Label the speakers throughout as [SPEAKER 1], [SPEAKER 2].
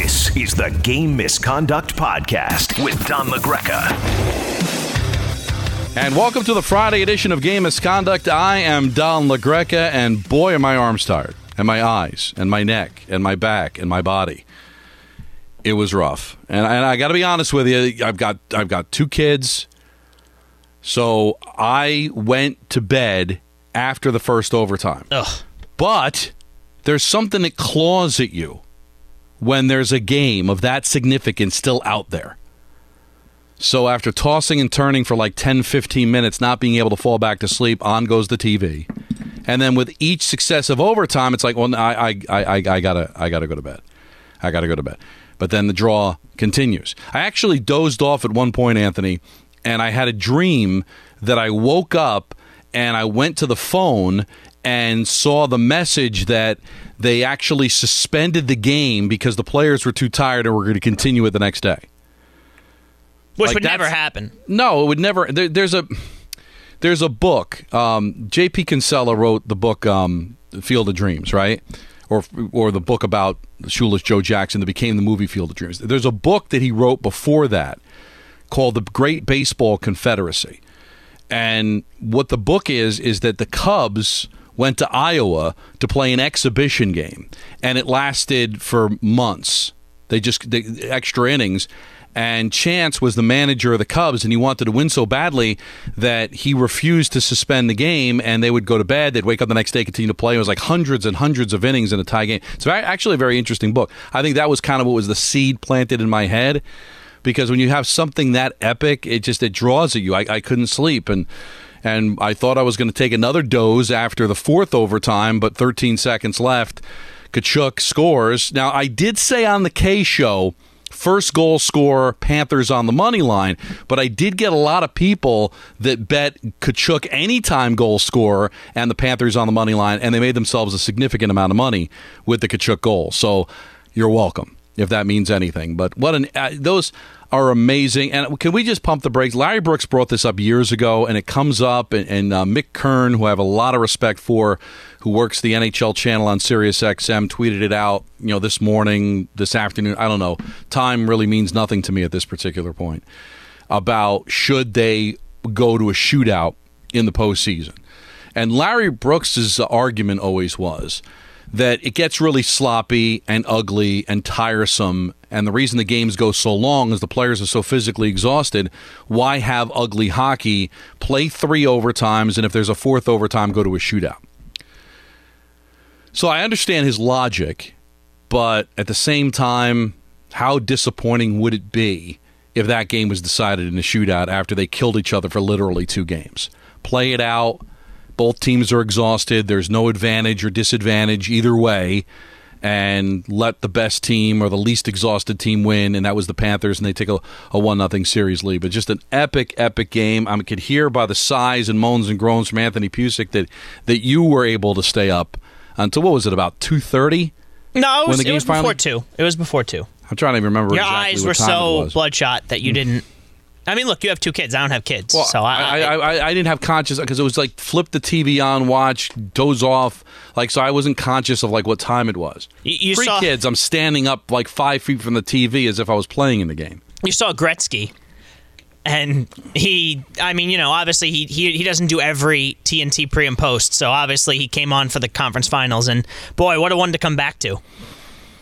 [SPEAKER 1] This is the Game Misconduct Podcast with Don LaGreca.
[SPEAKER 2] And welcome to the Friday edition of Game Misconduct. I am Don LaGreca, and boy, are my arms tired, and my eyes, and my neck, and my back, and my body. It was rough, and, and I got to be honest with you. I've got I've got two kids, so I went to bed after the first overtime.
[SPEAKER 3] Ugh.
[SPEAKER 2] But there's something that claws at you when there's a game of that significance still out there. So after tossing and turning for like 10, 15 minutes, not being able to fall back to sleep, on goes the TV. And then with each successive overtime, it's like, well, I, I, I, I gotta, I gotta go to bed. I gotta go to bed. But then the draw continues. I actually dozed off at one point, Anthony, and I had a dream that I woke up and I went to the phone and saw the message that they actually suspended the game because the players were too tired and were going to continue it the next day.
[SPEAKER 3] Which
[SPEAKER 2] Like,
[SPEAKER 3] would never happen.
[SPEAKER 2] No, it would never. There, there's a there's a book. Um, J.P. Kinsella wrote the book um, Field of Dreams, right? Or or the book about shoeless Joe Jackson that became the movie Field of Dreams. There's a book that he wrote before that called The Great Baseball Confederacy. And what the book is is that the Cubs went to Iowa to play an exhibition game, and it lasted for months. They just they, extra innings, and Chance was the manager of the Cubs, and he wanted to win so badly that he refused to suspend the game, and they would go to bed. They'd wake up the next day, continue to play. It was like hundreds and hundreds of innings in a tie game. So actually, a very interesting book. I think that was kind of what was the seed planted in my head because when you have something that epic, it just it draws at you. I, I couldn't sleep and and I thought I was going to take another doze after the fourth overtime, but 13 seconds left. Tkachuk scores. Now I did say on the Kay show. First goal scorer, Panthers on the money line. But I did get a lot of people that bet Tkachuk anytime goal scorer and the Panthers on the money line, and they made themselves a significant amount of money with the Tkachuk goal. So you're welcome if that means anything. But what an uh, those are amazing. And can we just pump the brakes? Larry Brooks brought this up years ago, and it comes up. And, and uh, Mick Kern, who I have a lot of respect for, who works the NHL channel on Sirius XM, tweeted it out. You know, this morning, this afternoon. I don't know. Time really means nothing to me at this particular point. About should they go to a shootout in the postseason? And Larry Brooks's argument always was that it gets really sloppy and ugly and tiresome. And the reason the games go so long is the players are so physically exhausted. Why have ugly hockey? Play three overtimes, and if there's a fourth overtime, go to a shootout. So I understand his logic, but at the same time, how disappointing would it be if that game was decided in a shootout after they killed each other for literally two games? Play it out. Both teams are exhausted. There's no advantage or disadvantage either way. And let the best team or the least exhausted team win, and that was the Panthers, and they take a, a one nothing series lead. But just an epic, epic game. I could hear by the sighs and moans and groans from Anthony Pusick that that you were able to stay up until what was it about two thirty?
[SPEAKER 3] No, it was, it was before two. It was before two.
[SPEAKER 2] I'm trying to remember.
[SPEAKER 3] Your
[SPEAKER 2] exactly
[SPEAKER 3] eyes were so. Bloodshot that you didn't. I mean, look, you have two kids. I don't have kids,
[SPEAKER 2] Well,
[SPEAKER 3] so I,
[SPEAKER 2] I, I, I, I didn't have conscious because it was like flip the TV on, watch, doze off, like so I wasn't conscious of like what time it was.
[SPEAKER 3] You- you
[SPEAKER 2] Three
[SPEAKER 3] saw-
[SPEAKER 2] kids, I'm standing up like five feet from the TV as if I was playing in the game.
[SPEAKER 3] you saw Gretzky, and he. I mean, you know, obviously he he he doesn't do every TNT pre and post, so obviously he came on for the conference finals, and boy, what a one to come back to.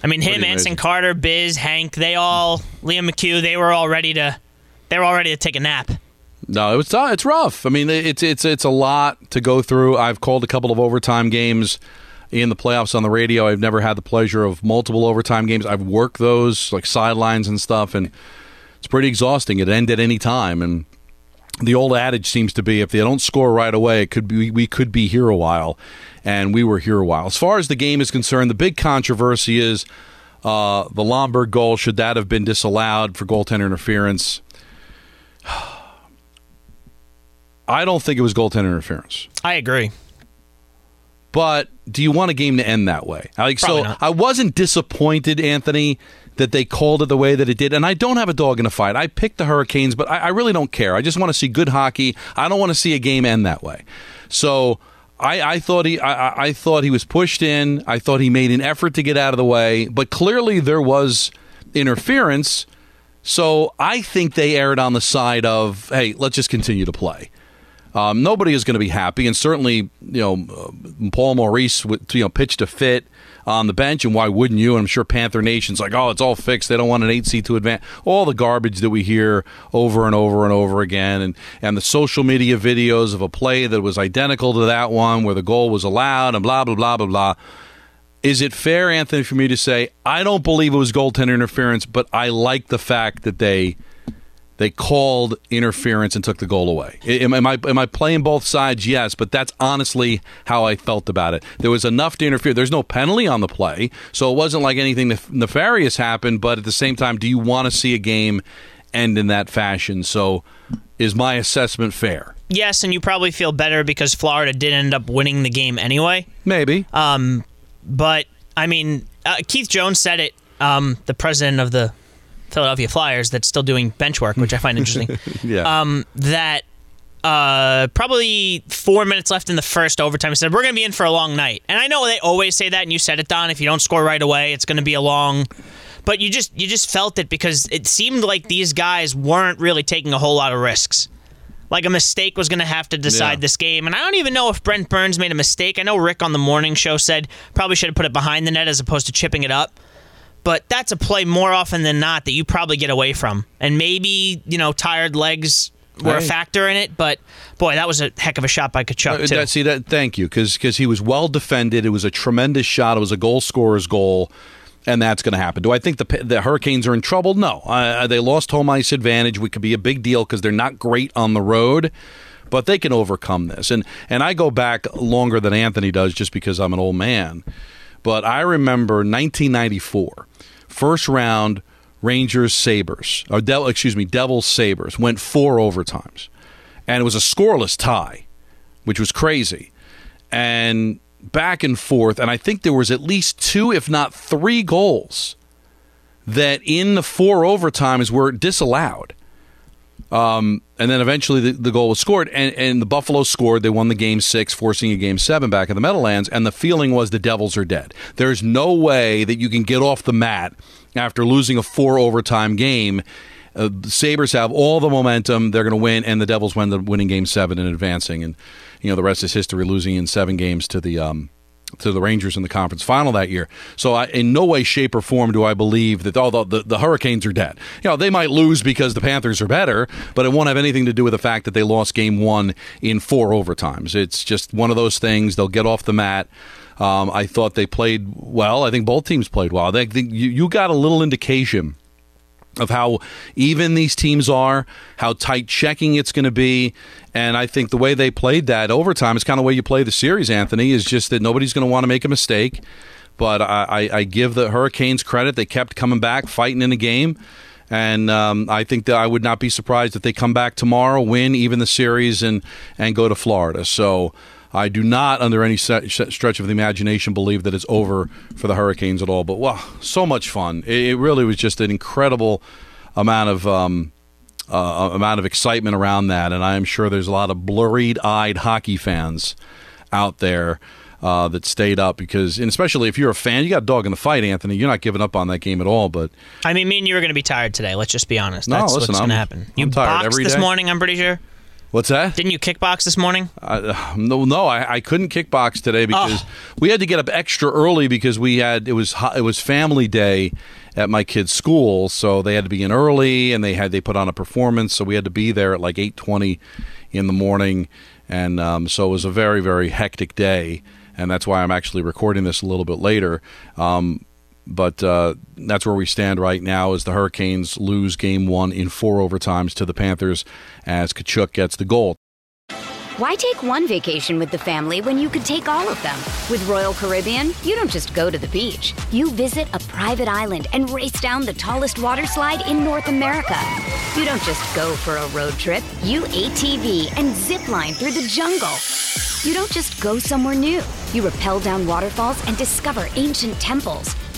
[SPEAKER 3] I mean, him, Anson. Carter, Biz, Hank, they all, Liam McHugh, they were all ready to, they were all ready to take a nap.
[SPEAKER 2] No, it was uh, it's rough. I mean, it's it's it's a lot to go through. I've called a couple of overtime games in the playoffs on the radio. I've never had the pleasure of multiple overtime games. I've worked those like sidelines and stuff, and it's pretty exhausting. It end at any time, and the old adage seems to be if they don't score right away, it could be we could be here a while, and we were here a while. As far as the game is concerned, the big controversy is Uh, the Lomberg goal, should that have been disallowed for goaltender interference? I don't think it was goaltender interference.
[SPEAKER 3] I agree.
[SPEAKER 2] But do you want a game to end that way? Like,
[SPEAKER 3] Probably
[SPEAKER 2] so
[SPEAKER 3] not.
[SPEAKER 2] I wasn't disappointed, Anthony, that they called it the way that it did. And I don't have a dog in a fight. I picked the Hurricanes, but I, I really don't care. I just want to see good hockey. I don't want to see a game end that way. So I, I thought he, I, I- I thought he was pushed in. I thought he made an effort to get out of the way, but clearly there was interference. So I think they erred on the side of, hey, let's just continue to play. Um, nobody is going to be happy, and certainly, you know, uh, Paul Maurice, you know, pitched a fit on the bench, and why wouldn't you? And I'm sure Panther Nation's like, oh, it's all fixed. They don't want an eight seed to advance. All the garbage that we hear over and over and over again, and and the social media videos of a play that was identical to that one where the goal was allowed, and blah blah blah blah blah. Is it fair, Anthony, for me to say I don't believe it was goaltender interference, but I like the fact that they they called interference and took the goal away. Am, am I am I playing both sides? Yes, but that's honestly how I felt about it. There was enough to interfere. There's no penalty on the play, so it wasn't like anything nef- nefarious happened. But at the same time, do you want to see a game end in that fashion? So, is my assessment fair?
[SPEAKER 3] Yes, and you probably feel better because Florida did end up winning the game anyway.
[SPEAKER 2] Maybe.
[SPEAKER 3] Um, But I mean, uh, Keith Jones said it. Um, the president of the Philadelphia Flyers, that's still doing bench work, which I find interesting.
[SPEAKER 2] yeah.
[SPEAKER 3] um, that uh, probably four minutes left in the first overtime. He said, We're going to be in for a long night. And I know they always say that, and you said it, Don. If you don't score right away, it's going to be a long. But you just you just felt it because it seemed like these guys weren't really taking a whole lot of risks. Like a mistake was going to have to decide
[SPEAKER 2] Yeah.
[SPEAKER 3] this game. And I don't even know if Brent Burns made a mistake. I know Rick on the morning show said probably should have put it behind the net as opposed to chipping it up but that's a play more often than not that you probably get away from. And maybe, you know, tired legs were a factor in it, but boy, that was a heck of a shot by Tkachuk,
[SPEAKER 2] Uh,
[SPEAKER 3] too.
[SPEAKER 2] that- see that? Thank you, because he was well defended. It was a tremendous shot. It was a goal scorer's goal, and that's going to happen. Do I think the the Hurricanes are in trouble? No, uh, they lost home ice advantage. We could be a big deal because they're not great on the road, but they can overcome this. And and I go back longer than Anthony does, just because I'm an old man. But I remember 1994, first round Rangers Sabres, or Devil, excuse me, Devils Sabres went four overtimes, and it was a scoreless tie which was crazy. And back and forth, and I think there was at least two, if not three goals that in the four overtimes were disallowed. Um, and then eventually the, the goal was scored, and, and the Buffalo scored. They won the game six, forcing a game seven back at the Meadowlands. And the feeling was the Devils are dead. There's no way that you can get off the mat after losing a four overtime game. Uh, the Sabres have all the momentum. They're going to win, and the Devils win the winning game seven and advancing. And you know the rest is history, losing in seven games to the um, to the Rangers in the conference final that year. So, I, in no way, shape, or form do I believe that although the, the, Hurricanes are dead. You know, they might lose because the Panthers are better, but it won't have anything to do with the fact that they lost game one in four overtimes. It's just one of those things. They'll get off the mat. Um, I thought they played well. I think both teams played well. I think you, you got a little indication of how even these teams are, how tight checking it's going to be. And I think the way they played that overtime is kind of the way you play the series, Anthony, is just that nobody's going to want to make a mistake. But I, I, give the Hurricanes credit. They kept coming back, fighting in the game. And um, I think that I would not be surprised if they come back tomorrow, win even the series, and, and go to Florida. So I do not, under any se- se- stretch of the imagination, believe that it's over for the Hurricanes at all. But wow, so much fun! It, it really was just an incredible amount of um, uh, amount of excitement around that, and I am sure there's a lot of blurry-eyed hockey fans out there. Uh, that stayed up because, and especially if you're a fan, you got a dog in the fight, Anthony. You're not giving up on that game at all. But
[SPEAKER 3] I mean, me and you are going to be tired today. Let's just be honest.
[SPEAKER 2] No,
[SPEAKER 3] That's
[SPEAKER 2] listen,
[SPEAKER 3] what's going to
[SPEAKER 2] I'm-
[SPEAKER 3] happen.
[SPEAKER 2] I'm
[SPEAKER 3] You
[SPEAKER 2] tired
[SPEAKER 3] boxed
[SPEAKER 2] every
[SPEAKER 3] this morning, I'm pretty sure.
[SPEAKER 2] What's that?
[SPEAKER 3] Didn't you kickbox this morning?
[SPEAKER 2] Uh, no, no, I, I couldn't kickbox today because
[SPEAKER 3] Oh.
[SPEAKER 2] we had to get up extra early because we had it was it was family day at my kid's school, so they had to be in early and they had they put on a performance, so we had to be there at like eight twenty in the morning, and um, so it was a very very hectic day, and that's why I'm actually recording this a little bit later. Um, but uh, that's where we stand right now as the Hurricanes lose game one in four overtimes to the Panthers as Tkachuk gets the goal.
[SPEAKER 4] Why take one vacation with the family when you could take all of them? With Royal Caribbean, you don't just go to the beach. You visit a private island and race down the tallest water slide in North America. You don't just go for a road trip. You ATV and zip line through the jungle. You don't just go somewhere new. You rappel down waterfalls and discover ancient temples.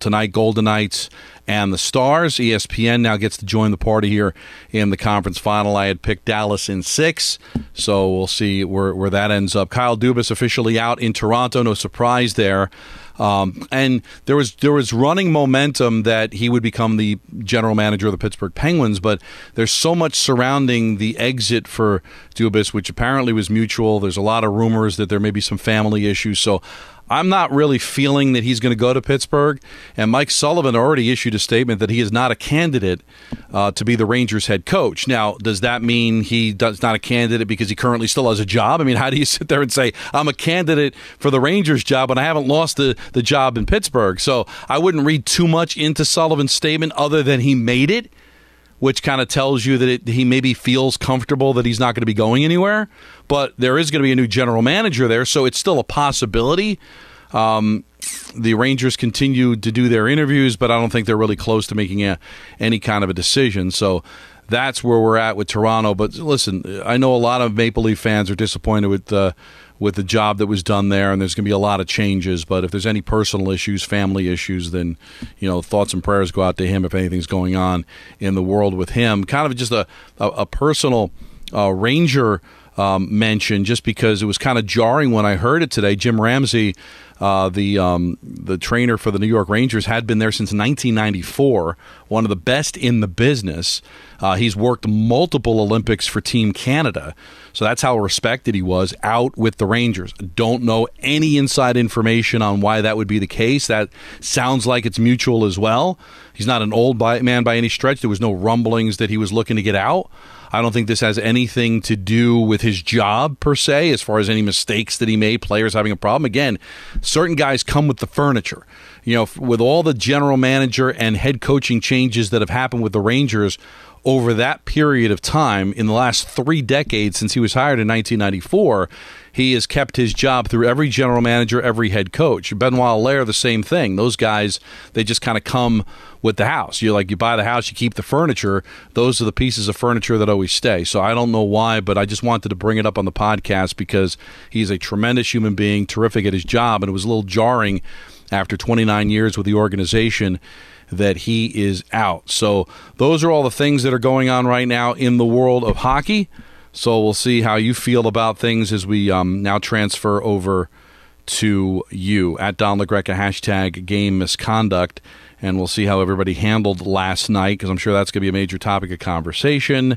[SPEAKER 2] tonight golden knights and the stars espn now gets to join the party here in the conference final i had picked dallas in six so we'll see where, where that ends up kyle dubas officially out in toronto no surprise there um, and there was there was running momentum that he would become the general manager of the Pittsburgh Penguins, but there's so much surrounding the exit for Dubas, which apparently was mutual. There's a lot of rumors that there may be some family issues. So I'm not really feeling that he's going to go to Pittsburgh. And Mike Sullivan already issued a statement that he is not a candidate uh, to be the Rangers head coach. Now, does that mean he does not a candidate because he currently still has a job? I mean, how do you sit there and say I'm a candidate for the Rangers job when I haven't lost the the job in Pittsburgh? So I wouldn't read too much into Sullivan's statement other than he made it which kind of tells you that it, he maybe feels comfortable that he's not going to be going anywhere. But there is going to be a new general manager there, so it's still a possibility. Um, the Rangers continue to do their interviews, but I don't think they're really close to making a, any kind of a decision. So that's where we're at with Toronto. But listen, I know a lot of Maple Leaf fans are disappointed with uh, with the job that was done there, and there's going to be a lot of changes. But if there's any personal issues, family issues, then you know thoughts and prayers go out to him if anything's going on in the world with him. Kind of just a a, a personal uh, Ranger. Um, mention just because it was kind of jarring when I heard it today. Jim Ramsay uh, the um, the trainer for the New York Rangers had been there since 1994, one of the best in the business. Uh, he's worked multiple Olympics for Team Canada, so that's how respected he was out with the Rangers. Don't know any inside information on why that would be the case. That sounds like it's mutual as well. He's not an old man by any stretch. There was no rumblings that he was looking to get out. I don't think this has anything to do with his job per se, as far as any mistakes that he made, players having a problem. Again, certain guys come with the furniture. You know, with all the general manager and head coaching changes that have happened with the Rangers over that period of time in the last three decades since he was hired in 1994 he has kept his job through every general manager, every head coach. Benoit Allaire, the same thing. Those guys, they just kind of come with the house. You're like you buy the house, you keep the furniture. Those are the pieces of furniture that always stay. So I don't know why, but I just wanted to bring it up on the podcast because he's a tremendous human being, terrific at his job, and it was a little jarring after 29 years with the organization that he is out. So those are all the things that are going on right now in the world of hockey. So we'll see how you feel about things as we um, now transfer over to you at Don LaGreca hashtag game misconduct. And we'll see how everybody handled last night because I'm sure that's going to be a major topic of conversation.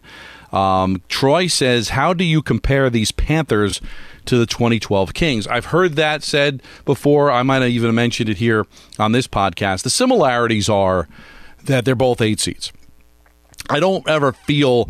[SPEAKER 2] Um, Troy says, How do you compare these Panthers to the 2012 Kings? I've heard that said before. I might have even mentioned it here on this podcast. The similarities are that they're both eight seeds. I don't ever feel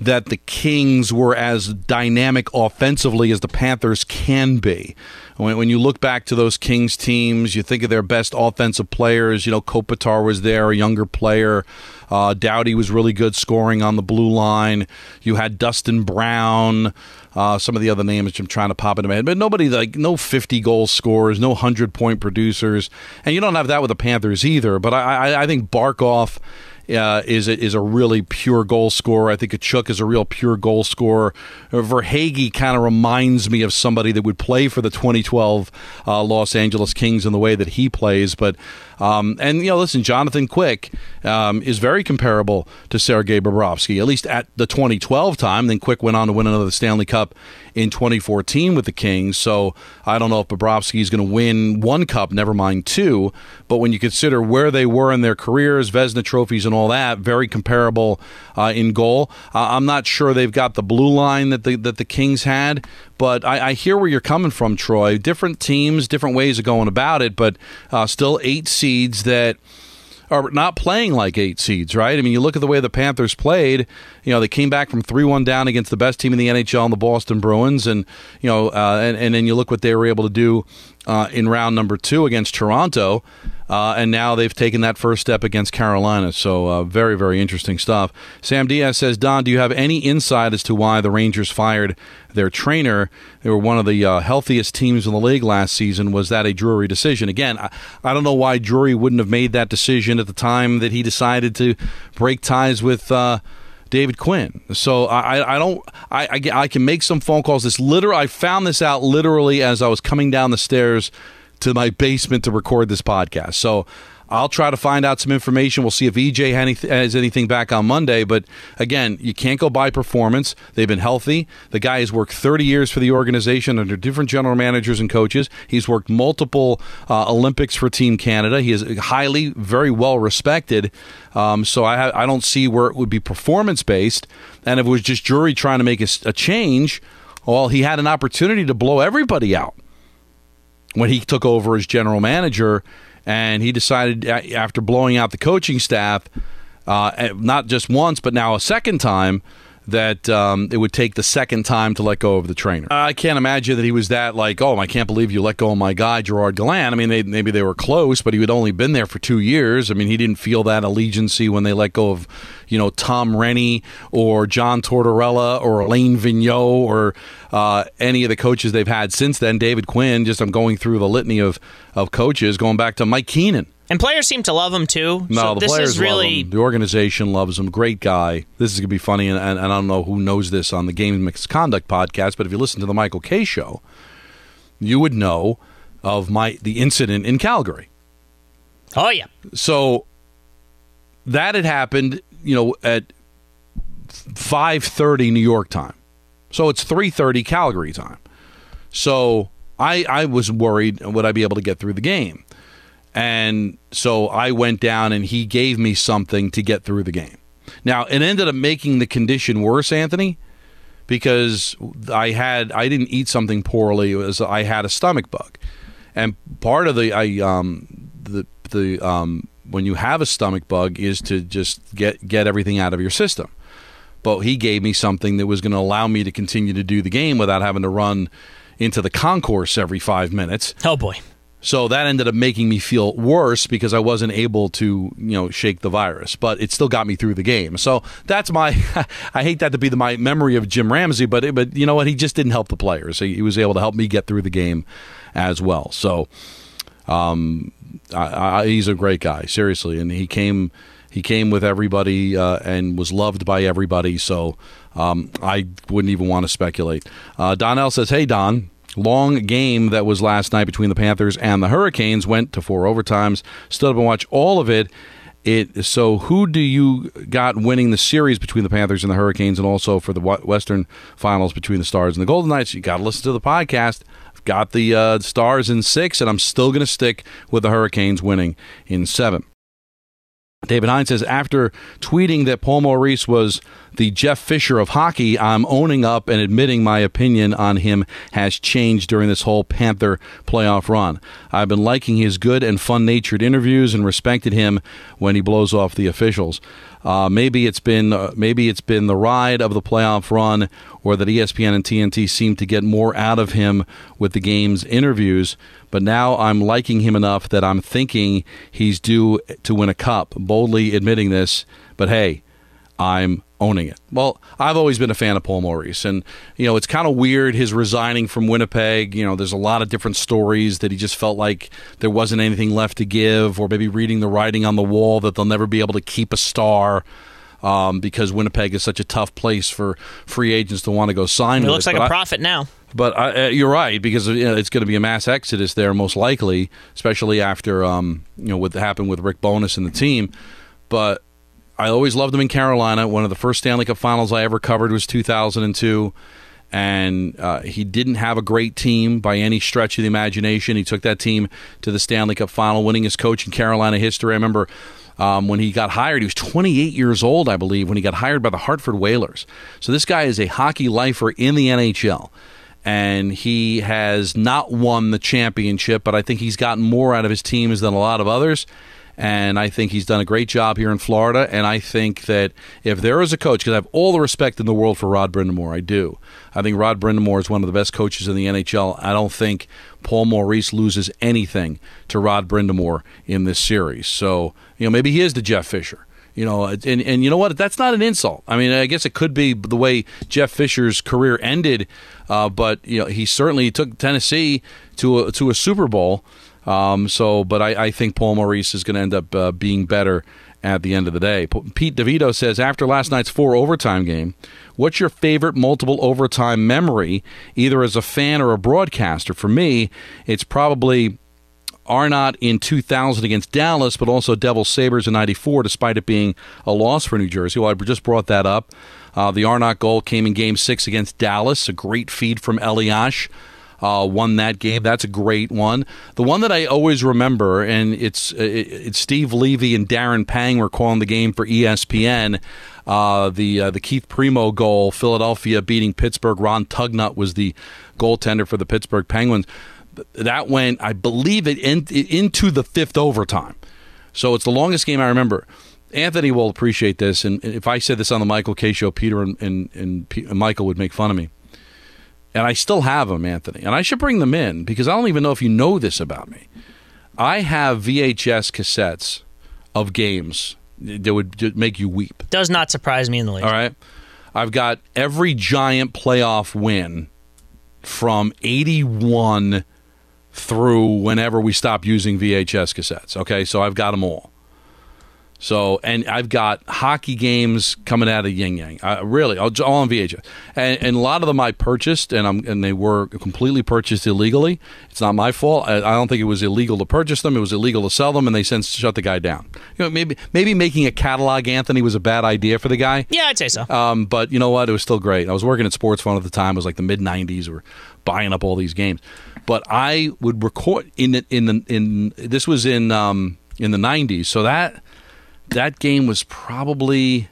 [SPEAKER 2] that the Kings were as dynamic offensively as the Panthers can be. When, when, you look back to those Kings teams, you think of their best offensive players. You know, Kopitar was there, a younger player. Uh, Doughty was really good scoring on the blue line. You had Dustin Brown. Uh, some of the other names I'm trying to pop into my head, but nobody like no 50 goal scorers, no 100 point producers, and you don't have that with the Panthers either. But I, I, I think Barkov uh, is a, is a really pure goal scorer. I think Tkachuk is a real pure goal scorer. Verhaeghe kind of reminds me of somebody that would play for the 2012 uh, Los Angeles Kings in the way that he plays. But um, and you know, listen, Jonathan Quick um, is very comparable to Sergei Bobrovsky, at least at the 2012 time. Then Quick went on to win another Stanley Cup in 2014 with the Kings. So I don't know if Bobrovsky is going to win one cup, never mind two. But when you consider where they were in their careers, Vezina trophies and all that, very comparable uh, in goal. Uh, I'm not sure they've got the blue line that the that the Kings had, but I, I, hear where you're coming from, Troy. Different teams, different ways of going about it, but uh, still eight seeds that are not playing like eight seeds, right? I mean, you look at the way the Panthers played. You know, they came back from three-one down against the best team in the NHL, and the Boston Bruins, and you know, uh, and and then you look what they were able to do uh, in round number two against Toronto. Uh, and now they've taken that first step against Carolina. So, uh, very, very interesting stuff. Sam Diaz says, Don, do you have any insight as to why the Rangers fired their trainer? They were one of the uh, healthiest teams in the league last season. Was that a Drury decision? Again, I, I, don't know why Drury wouldn't have made that decision at the time that he decided to break ties with. David Quinn. So I, I don't I, I, I can make some phone calls. This literal I found this out literally as I was coming down the stairs to my basement to record this podcast. So I'll try to find out some information. We'll see if EJ has anything back on Monday. But again, you can't go by performance. They've been healthy. The guy has worked 30 years for the organization under different general managers and coaches. He's worked multiple uh, Olympics for Team Canada. He is highly, very well respected. Um, so I, I don't see where it would be performance based. And if it was just Drury trying to make a, a change, well, he had an opportunity to blow everybody out when he took over as general manager, and he decided after blowing out the coaching staff, uh, not just once but now a second time, that um, it would take the second time to let go of the trainer. I can't imagine that he was that like, oh, I can't believe you let go of my guy, Gerard Gallant. I mean, they, maybe they were close, but he had only been there for two years. I mean, he didn't feel that allegiancy when they let go of, you know, Tom Renney or John Tortorella or Alain Vigneault or uh, any of the coaches they've had since then. David Quinn, just I'm going through the litany of, of coaches, going back to Mike Keenan
[SPEAKER 3] and players seem to love him too.
[SPEAKER 2] No,
[SPEAKER 3] so
[SPEAKER 2] the
[SPEAKER 3] this
[SPEAKER 2] players
[SPEAKER 3] is really
[SPEAKER 2] love him. The organization loves him. Great guy. This is gonna be funny, and, and, and, I don't know who knows this on the Game Misconduct podcast, but if you listen to the Michael Kay show, you would know of my the incident in Calgary.
[SPEAKER 3] Oh yeah.
[SPEAKER 2] So that had happened, you know, at five thirty New York time. So it's three thirty Calgary time. So I I was worried would I be able to get through the game. And so I went down and he gave me something to get through the game. Now, it ended up making the condition worse, Anthony, because I had I didn't eat something poorly. It was I had a stomach bug. And part of the I um the the um when you have a stomach bug is to just get get everything out of your system. But he gave me something that was going to allow me to continue to do the game without having to run into the concourse every 5 minutes.
[SPEAKER 3] Oh boy.
[SPEAKER 2] So that ended up making me feel worse because I wasn't able to, you know, shake the virus, but it still got me through the game. So that's my, I hate that to be the, my memory of Jim Ramsay, but but you know what? He just didn't help the players. He, he was able to help me get through the game as well. So, um, I, I, he's a great guy, seriously, and he came, he came with everybody uh, and was loved by everybody. So, um, I wouldn't even want to speculate. Uh, Donnell says, "Hey Don." Long game that was last night between the Panthers and the Hurricanes went to four overtimes. Stood up and watched all of it. It so who do you got winning the series between the Panthers and the Hurricanes, and also for the Western Finals between the Stars and the Golden Knights? You got to listen to the podcast. I've got the uh, Stars in six, and I'm still going to stick with the Hurricanes winning in seven. David Hines says after tweeting that Paul Maurice was the Jeff Fisher of hockey, I'm owning up and admitting my opinion on him has changed during this whole Panther playoff run. I've been liking his good and fun natured interviews and respected him when he blows off the officials. Uh, maybe it's been uh, maybe it's been the ride of the playoff run, or that ESPN and TNT seem to get more out of him with the game's interviews. But now I'm liking him enough that I'm thinking he's due to win a cup. Boldly admitting this, but hey, I'm owning it. Well, I've always been a fan of Paul Maurice, and you know it's kind of weird his resigning from Winnipeg. You know, there's a lot of different stories that he just felt like there wasn't anything left to give, or maybe reading the writing on the wall that they'll never be able to keep a star. Um, because Winnipeg is such a tough place for free agents to want to go sign.
[SPEAKER 3] It looks like
[SPEAKER 2] But
[SPEAKER 3] a
[SPEAKER 2] I-
[SPEAKER 3] profit now.
[SPEAKER 2] but I, uh, you're right because you know, it's going to be a mass exodus there, most likely, especially after um, you know what happened with Rick Bowness and the team. But I always loved him in Carolina. One of the first Stanley Cup Finals I ever covered was 2002, and uh, he didn't have a great team by any stretch of the imagination. He took that team to the Stanley Cup Final, winning his coach in Carolina history. I remember. Um, when he got hired, he was 28 years old, I believe, when he got hired by the Hartford Whalers. So this guy is a hockey lifer in the NHL and he has not won the championship, but I think he's gotten more out of his teams than a lot of others. And I think he's done a great job here in Florida. And I think that if there is a coach, because I have all the respect in the world for Rod Brind'Amour, I do. I think Rod Brind'Amour is one of the best coaches in the NHL. I don't think Paul Maurice loses anything to Rod Brind'Amour in this series. So, you know, maybe he is the Jeff Fisher. You know, and and you know what? That's not an insult. I mean, I guess it could be the way Jeff Fisher's career ended, uh, but you know, he certainly took Tennessee to a, to a Super Bowl. Um, so, but I, I think Paul Maurice is going to end up uh, being better at the end of the day. Pete DeVito says after last night's four overtime game, what's your favorite multiple overtime memory, either as a fan or a broadcaster? For me, it's probably Arnott in 2000 against Dallas, but also Devil Sabres in 94, despite it being a loss for New Jersey. Well, I just brought that up. Uh, the Arnott goal came in game six against Dallas, a great feed from Elias. Uh, won that game. That's a great one. The one that I always remember, and it's it's Steve Levy and Darren Pang were calling the game for ESPN. Uh, the uh, the Keith Primeau goal, Philadelphia beating Pittsburgh. Ron Tugnutt was the goaltender for the Pittsburgh Penguins that went, I believe, it in, into the fifth overtime. So it's the longest game I remember. Anthony will appreciate this, and if I said this on the Michael Kay show, Peter and, and, and Michael would make fun of me. And I still have them, Anthony, and I should bring them in because I don't even know if you know this about me. I have VHS cassettes of games that would make you weep.
[SPEAKER 3] Does not surprise me in the least.
[SPEAKER 2] All right. I've got every giant playoff win from 81 through whenever we stop using VHS cassettes. Okay. So I've got them all. So, and I've got hockey games coming out of Yin Yang. Uh, really, all all on VHS, and, and a lot of them I purchased, and I'm and they were completely purchased illegally. It's not my fault. I, I don't think it was illegal to purchase them. It was illegal to sell them, and they since shut the guy down. You know, maybe maybe making a catalog, Anthony, was a bad idea for the guy.
[SPEAKER 3] Yeah, I'd say so.
[SPEAKER 2] Um, but you know what? It was still great. I was working at Sports Fun at the time. It was like the mid '90s. We were buying up all these games. But I would record in in the in this was in um, in the '90s. So that that game was probably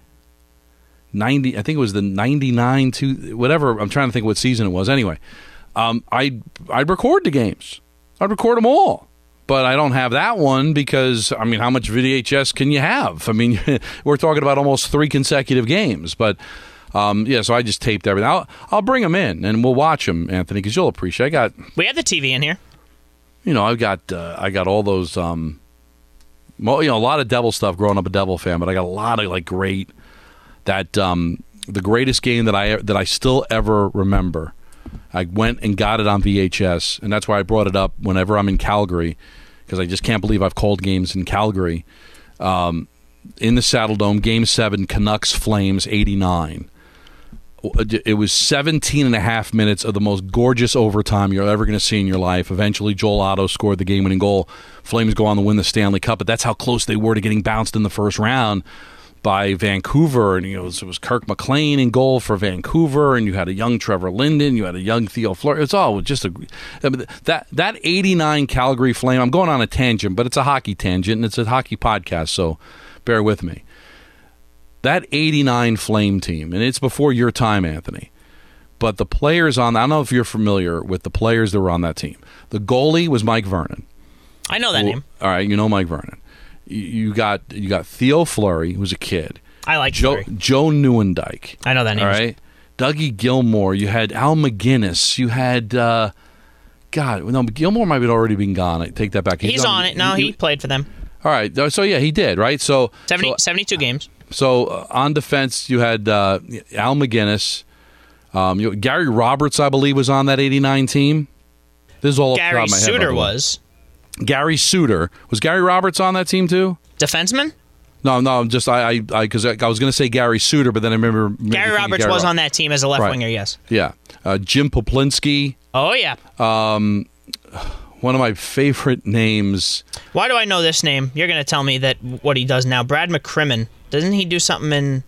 [SPEAKER 2] 90 i think it was the 99 to whatever i'm trying to think what season it was. Anyway um, I'd, I'd record the games. I'd record them all. But i don't have that one because i mean how much vhs can you have? I mean we're talking about almost three consecutive games. But um, yeah so i just taped everything. I'll, I'll bring them in and we'll watch them anthony because you'll appreciate i got
[SPEAKER 3] we have the TV in here.
[SPEAKER 2] you know, I've got uh, I got all those um, you know, a lot of Devil stuff growing up a Devil fan, but I got a lot of like great that um, the greatest game that I that I still ever remember. I went and got it on VHS, and that's why I brought it up whenever I'm in Calgary because I just can't believe I've called games in Calgary. Um, in the Saddledome, Game Seven, Canucks Flames '89 it was 17 and a half minutes of the most gorgeous overtime you're ever going to see in your life. Eventually, Joel Otto scored the game winning goal. Flames go on to win the Stanley Cup, but that's how close they were to getting bounced in the first round by Vancouver. And you know, it was, it was Kirk McLean in goal for Vancouver, and you had a young Trevor Linden, you had a young Theo Fleury. It's all just a that that 89 Calgary Flame. I'm going on a tangent, but it's a hockey tangent, and it's a hockey podcast, so bear with me that 89 Flame team, and it's before your time, Anthony. But the players on, I don't know if you're familiar with the players that were on that team. The goalie was Mike Vernon.
[SPEAKER 3] I know that name.
[SPEAKER 2] All right, you know Mike Vernon. You- got you got Theo Fleury, who was a kid.
[SPEAKER 3] I like
[SPEAKER 2] Joe
[SPEAKER 3] Fleury.
[SPEAKER 2] Joe Nieuwendyk.
[SPEAKER 3] I know that name.
[SPEAKER 2] All right, Dougie Gilmour. You had Al MacInnis. You had uh, God. No, Gilmour might have already been gone. I take that back.
[SPEAKER 3] He's on it. No, he played for them.
[SPEAKER 2] All right. So yeah, he did. Right. So
[SPEAKER 3] 70,
[SPEAKER 2] so-
[SPEAKER 3] 72 games.
[SPEAKER 2] So uh, on defense, you had uh, Al MacInnis. Um, you, Gary Roberts, I believe, was on that '89 team. This is all
[SPEAKER 3] Gary
[SPEAKER 2] of my head, by
[SPEAKER 3] Suter
[SPEAKER 2] the
[SPEAKER 3] was
[SPEAKER 2] Gary Suter was Gary Roberts on that team too?
[SPEAKER 3] defenseman.
[SPEAKER 2] No, no, I'm just I I because I, I, was going to say Gary Suter, but then I remember
[SPEAKER 3] Gary Roberts
[SPEAKER 2] Gary
[SPEAKER 3] was on that team as a left
[SPEAKER 2] Right.
[SPEAKER 3] winger. Yes.
[SPEAKER 2] Yeah, uh, Jim Peplinski.
[SPEAKER 3] Oh yeah.
[SPEAKER 2] Um, One of my favorite names.
[SPEAKER 3] Why do I know this name? You're going to tell me that what he does now. Brad McCrimmon. Doesn't he do something in?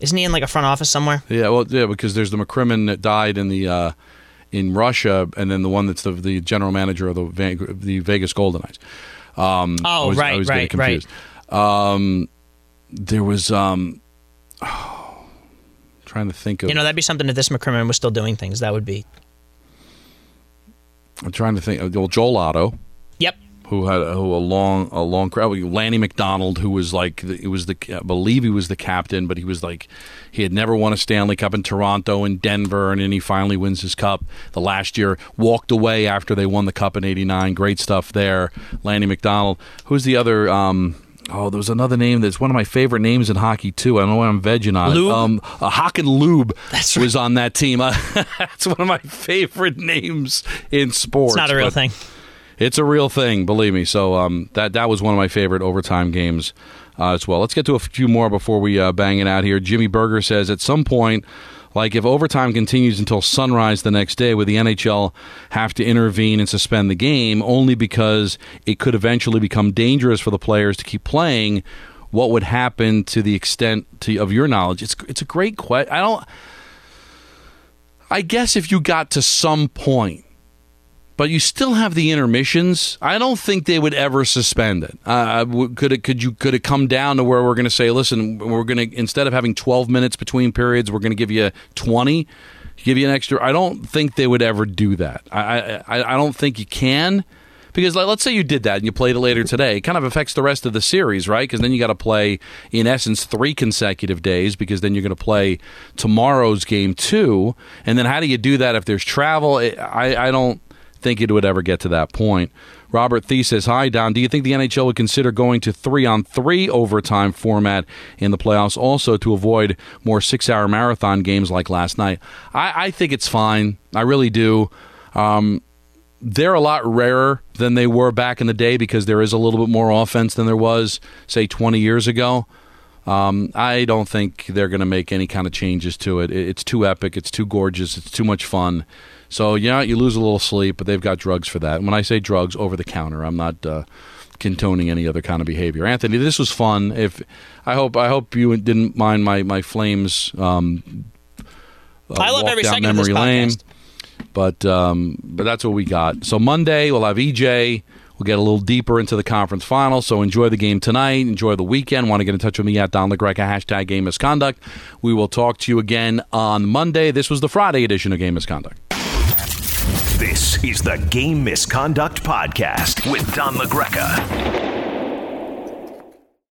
[SPEAKER 3] Isn't he in like a front office somewhere?
[SPEAKER 2] Yeah, well, yeah, because there's the McCrimmon that died in the uh, in Russia, and then the one that's the, the general manager of the Ve- the Vegas Golden Knights. Um, I
[SPEAKER 3] Oh,
[SPEAKER 2] was-
[SPEAKER 3] right,
[SPEAKER 2] I was getting
[SPEAKER 3] right,
[SPEAKER 2] confused. Um, there was um, trying to think of.
[SPEAKER 3] You know, that'd be something if this McCrimmon was still doing things. That would be.
[SPEAKER 2] I'm trying to think. Well, Joel Otto.
[SPEAKER 3] Yep.
[SPEAKER 2] Who had who a long a long crowd. Lanny McDonald, who was like it was the I believe he was the captain, but he was like he had never won a Stanley Cup in Toronto and Denver, and then he finally wins his cup the last year. Walked away after they won the cup in '89. Great stuff there. Lanny McDonald. Who's the other? Um, Oh, there was another name that's one of my favorite names in hockey too. I don't know why I'm vegging on
[SPEAKER 3] Loob?
[SPEAKER 2] it. Um, uh, Hakan Loob
[SPEAKER 3] That's right.
[SPEAKER 2] was on that team. that's one of my favorite names in sports.
[SPEAKER 3] It's not a real
[SPEAKER 2] but-
[SPEAKER 3] thing.
[SPEAKER 2] It's a real thing, believe me. So um, that that was one of my favorite overtime games uh, as well. Let's get to a few more before we uh, bang it out here. Jimmy Berger says at some point, like if overtime continues until sunrise the next day, would the NHL have to intervene and suspend the game only because it could eventually become dangerous for the players to keep playing? What would happen to the extent to, of your knowledge? It's it's a great question. I don't. I guess if you got to some point but you still have the intermissions. I don't think they would ever suspend it. Uh, could it? Could you? Could it come down to where we're going to say, listen, we're going to instead of having twelve minutes between periods, we're going to give you twenty, give you an extra. I don't think they would ever do that. I I, I don't think you can. Because like, let's say you did that and you played it later today, it kind of affects the rest of the series, right? Because then you got to play, in essence, three consecutive days. Because then you're going to play tomorrow's game too, and then how do you do that if there's travel? I I don't think it would ever get to that point. Robert Thie says, Hi, Don. Do you think the NHL would consider going to three on three overtime format in the playoffs also to avoid more six hour marathon games like last night? I, I think it's fine. I really do. Um, they're a lot rarer than they were back in the day because there is a little bit more offense than there was, say, 20 years ago. Um, I don't think they're going to make any kind of changes to. It- It's too epic. It's too gorgeous. It's too much fun. So yeah, you lose a little sleep, but they've got drugs for that. And when I say drugs, over the counter. I'm not uh, condoning any other kind of behavior. Anthony, this was fun. If I hope I hope you didn't mind my my flames. Um, uh,
[SPEAKER 3] I love every second of this
[SPEAKER 2] memory lane.
[SPEAKER 3] podcast.
[SPEAKER 2] But um, but that's what we got. So Monday we'll have EJ. We'll get a little deeper into the conference final. So enjoy the game tonight. Enjoy the weekend. Want to get in touch with me at Don LaGreca, hashtag game misconduct. We will talk to you again on Monday. This was the Friday edition of Game Misconduct.
[SPEAKER 1] This is the Game Misconduct Podcast with Don LaGreca.